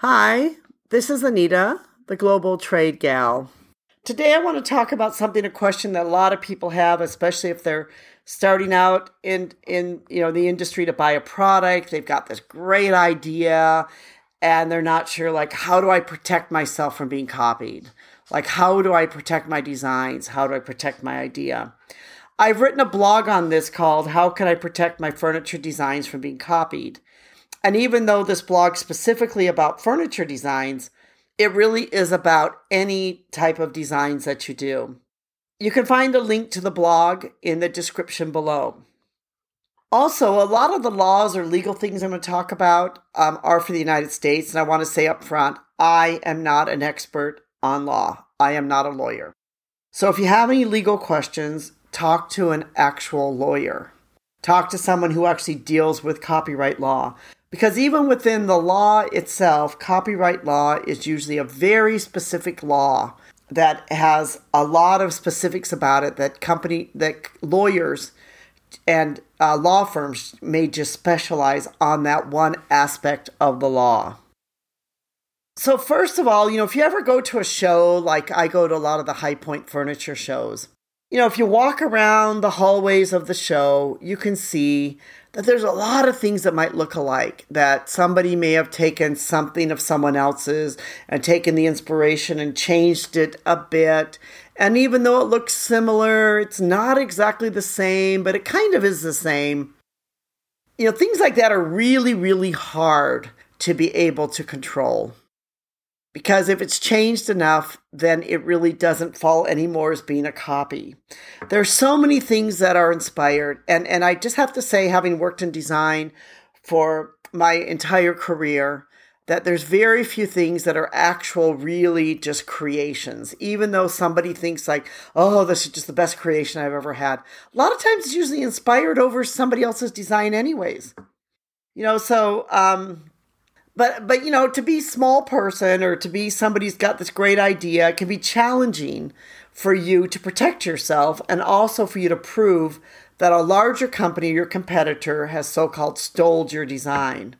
Hi, this is Anita, the Global Trade Gal. Today I want to talk about something a question that a lot of people have, especially if they're starting out in in you know the industry to buy a product. They've got this great idea and they're not sure like how do I protect myself from being copied? Like how do I protect my designs? How do I protect my idea? I've written a blog on this called How Can I Protect My Furniture Designs from Being Copied? And even though this blog specifically about furniture designs, it really is about any type of designs that you do. You can find a link to the blog in the description below. Also, a lot of the laws or legal things I'm going to talk about um, are for the United States. And I want to say up front, I am not an expert on law. I am not a lawyer. So if you have any legal questions, talk to an actual lawyer. Talk to someone who actually deals with copyright law. Because even within the law itself, copyright law is usually a very specific law that has a lot of specifics about it that company that lawyers and uh, law firms may just specialize on that one aspect of the law. So first of all, you know, if you ever go to a show like I go to a lot of the high point furniture shows, you know, if you walk around the hallways of the show, you can see that there's a lot of things that might look alike, that somebody may have taken something of someone else's and taken the inspiration and changed it a bit. And even though it looks similar, it's not exactly the same, but it kind of is the same. You know, things like that are really, really hard to be able to control. Because if it's changed enough, then it really doesn't fall anymore as being a copy. There are so many things that are inspired. And, and I just have to say, having worked in design for my entire career, that there's very few things that are actual, really just creations. Even though somebody thinks, like, oh, this is just the best creation I've ever had. A lot of times it's usually inspired over somebody else's design, anyways. You know, so um, but but you know to be small person or to be somebody who's got this great idea can be challenging for you to protect yourself and also for you to prove that a larger company your competitor has so-called stole your design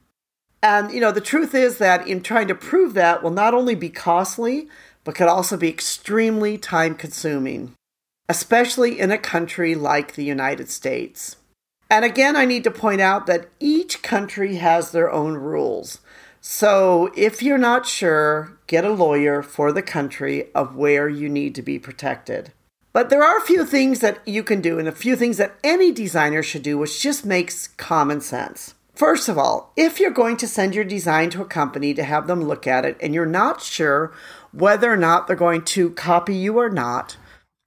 and you know the truth is that in trying to prove that will not only be costly but could also be extremely time consuming especially in a country like the united states and again, I need to point out that each country has their own rules. So, if you're not sure, get a lawyer for the country of where you need to be protected. But there are a few things that you can do, and a few things that any designer should do, which just makes common sense. First of all, if you're going to send your design to a company to have them look at it and you're not sure whether or not they're going to copy you or not,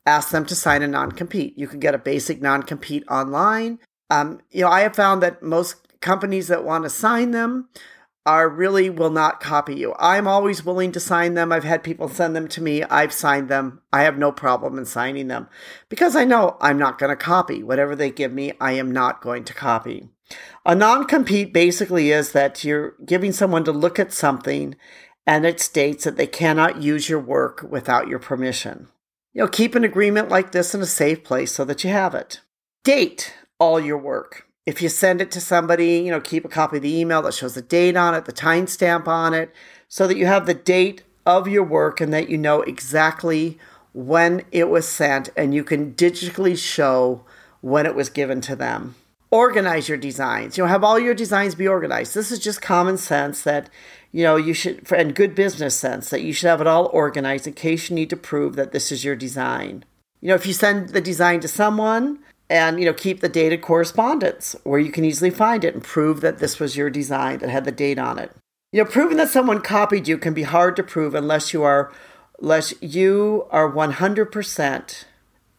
ask them to sign a non compete. You can get a basic non compete online. Um, you know, I have found that most companies that want to sign them are really will not copy you. I'm always willing to sign them. I've had people send them to me. I've signed them. I have no problem in signing them because I know I'm not going to copy. Whatever they give me, I am not going to copy. A non compete basically is that you're giving someone to look at something and it states that they cannot use your work without your permission. You know, keep an agreement like this in a safe place so that you have it. Date all your work. If you send it to somebody, you know, keep a copy of the email that shows the date on it, the timestamp on it, so that you have the date of your work and that you know exactly when it was sent and you can digitally show when it was given to them. Organize your designs. You know, have all your designs be organized. This is just common sense that, you know, you should, and good business sense that you should have it all organized in case you need to prove that this is your design. You know, if you send the design to someone, and you know keep the dated correspondence where you can easily find it and prove that this was your design that had the date on it. You know proving that someone copied you can be hard to prove unless you are unless you are 100%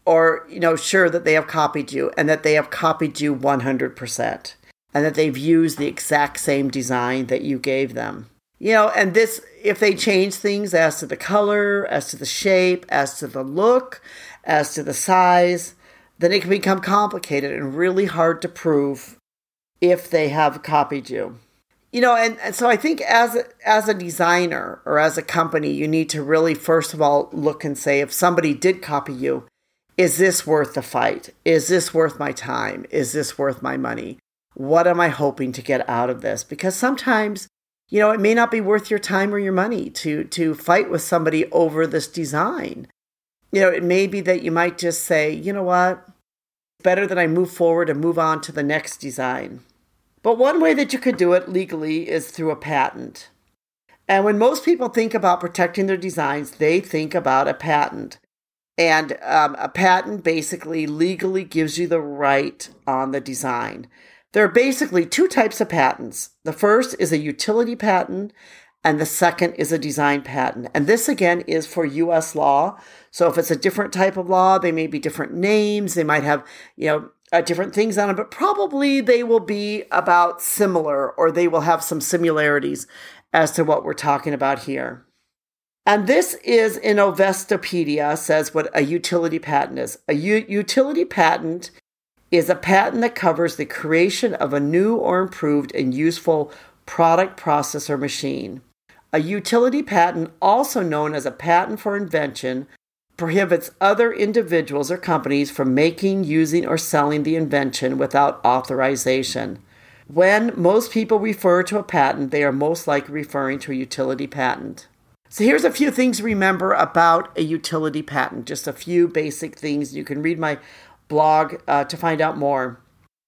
or you know sure that they have copied you and that they have copied you 100% and that they've used the exact same design that you gave them. You know and this if they change things as to the color as to the shape as to the look as to the size then it can become complicated and really hard to prove if they have copied you. You know, and, and so I think as a, as a designer or as a company, you need to really first of all look and say if somebody did copy you, is this worth the fight? Is this worth my time? Is this worth my money? What am I hoping to get out of this? Because sometimes you know, it may not be worth your time or your money to to fight with somebody over this design. You know, it may be that you might just say, you know what, better that I move forward and move on to the next design. But one way that you could do it legally is through a patent. And when most people think about protecting their designs, they think about a patent. And um, a patent basically legally gives you the right on the design. There are basically two types of patents. The first is a utility patent, and the second is a design patent. And this again is for US law. So if it's a different type of law, they may be different names, they might have, you know, uh, different things on them, but probably they will be about similar or they will have some similarities as to what we're talking about here. And this is in Investopedia says what a utility patent is. A u- utility patent is a patent that covers the creation of a new or improved and useful product, process, or machine. A utility patent, also known as a patent for invention, prohibits other individuals or companies from making, using, or selling the invention without authorization. When most people refer to a patent, they are most likely referring to a utility patent. So here's a few things to remember about a utility patent, just a few basic things. You can read my blog uh, to find out more.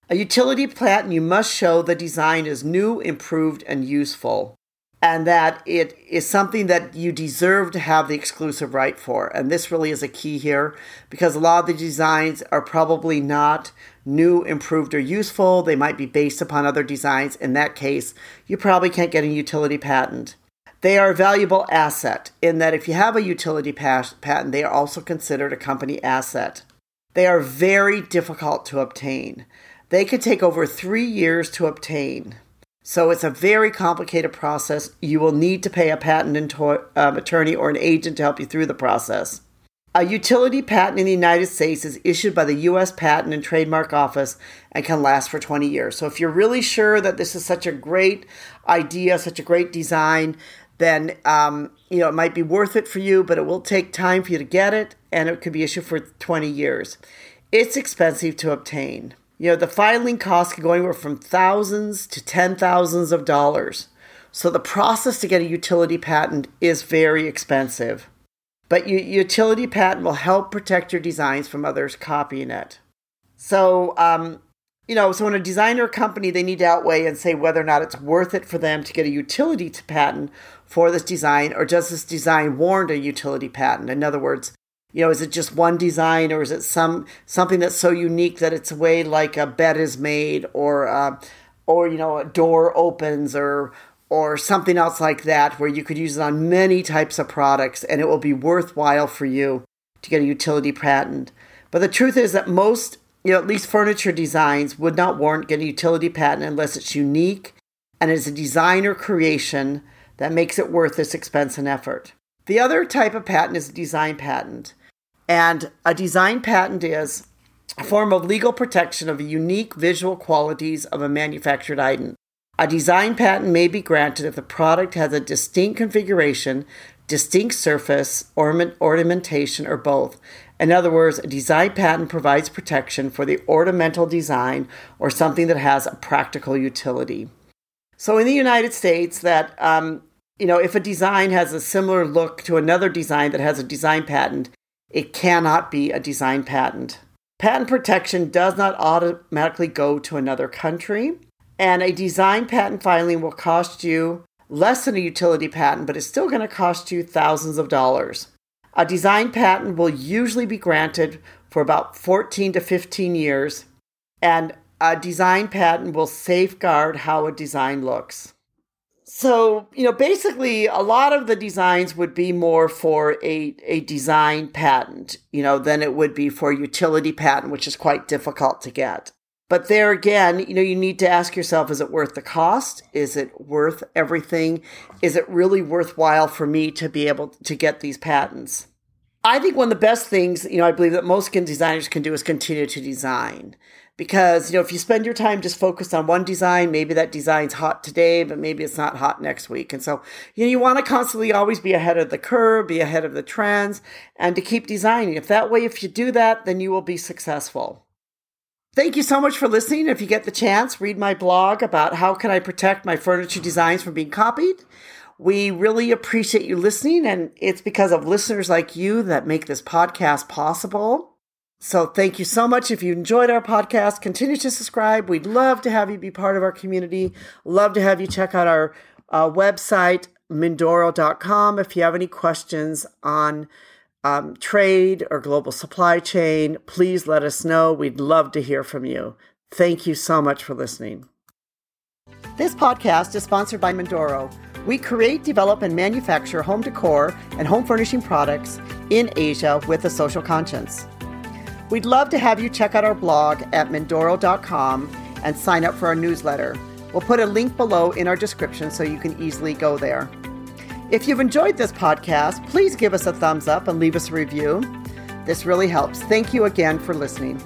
A utility patent, you must show the design is new, improved, and useful and that it is something that you deserve to have the exclusive right for. And this really is a key here because a lot of the designs are probably not new, improved, or useful. They might be based upon other designs. In that case, you probably can't get a utility patent. They are a valuable asset in that if you have a utility patent, they are also considered a company asset. They are very difficult to obtain. They could take over three years to obtain. So it's a very complicated process. You will need to pay a patent um, attorney or an agent to help you through the process. A utility patent in the United States is issued by the U.S. Patent and Trademark Office and can last for 20 years. So if you're really sure that this is such a great idea, such a great design, then um, you know it might be worth it for you, but it will take time for you to get it, and it could be issued for 20 years. It's expensive to obtain. You know, the filing costs can go anywhere from thousands to ten thousands of dollars. So the process to get a utility patent is very expensive. But your utility patent will help protect your designs from others copying it. So, um, you know, so when a designer company, they need to outweigh and say whether or not it's worth it for them to get a utility patent for this design, or does this design warrant a utility patent? In other words, you know is it just one design or is it some something that's so unique that it's a way like a bed is made or uh, or you know a door opens or or something else like that where you could use it on many types of products and it will be worthwhile for you to get a utility patent. But the truth is that most you know at least furniture designs would not warrant getting a utility patent unless it's unique and is a designer creation that makes it worth this expense and effort. The other type of patent is a design patent and a design patent is a form of legal protection of the unique visual qualities of a manufactured item. A design patent may be granted if the product has a distinct configuration, distinct surface, ornament, ornamentation, or both. In other words, a design patent provides protection for the ornamental design or something that has a practical utility. So, in the United States, that um, you know, if a design has a similar look to another design that has a design patent, it cannot be a design patent. Patent protection does not automatically go to another country, and a design patent filing will cost you less than a utility patent, but it's still going to cost you thousands of dollars. A design patent will usually be granted for about 14 to 15 years, and a design patent will safeguard how a design looks. So, you know, basically a lot of the designs would be more for a, a design patent, you know, than it would be for utility patent, which is quite difficult to get. But there again, you know, you need to ask yourself, is it worth the cost? Is it worth everything? Is it really worthwhile for me to be able to get these patents? I think one of the best things, you know, I believe that most designers can do is continue to design because you know if you spend your time just focused on one design maybe that design's hot today but maybe it's not hot next week and so you know you want to constantly always be ahead of the curve be ahead of the trends and to keep designing if that way if you do that then you will be successful Thank you so much for listening. If you get the chance, read my blog about how can I protect my furniture designs from being copied. We really appreciate you listening, and it's because of listeners like you that make this podcast possible. So thank you so much. If you enjoyed our podcast, continue to subscribe. We'd love to have you be part of our community. Love to have you check out our uh, website, Mindoro.com, if you have any questions on um, trade or global supply chain, please let us know. We'd love to hear from you. Thank you so much for listening. This podcast is sponsored by Mindoro. We create, develop, and manufacture home decor and home furnishing products in Asia with a social conscience. We'd love to have you check out our blog at Mindoro.com and sign up for our newsletter. We'll put a link below in our description so you can easily go there. If you've enjoyed this podcast, please give us a thumbs up and leave us a review. This really helps. Thank you again for listening.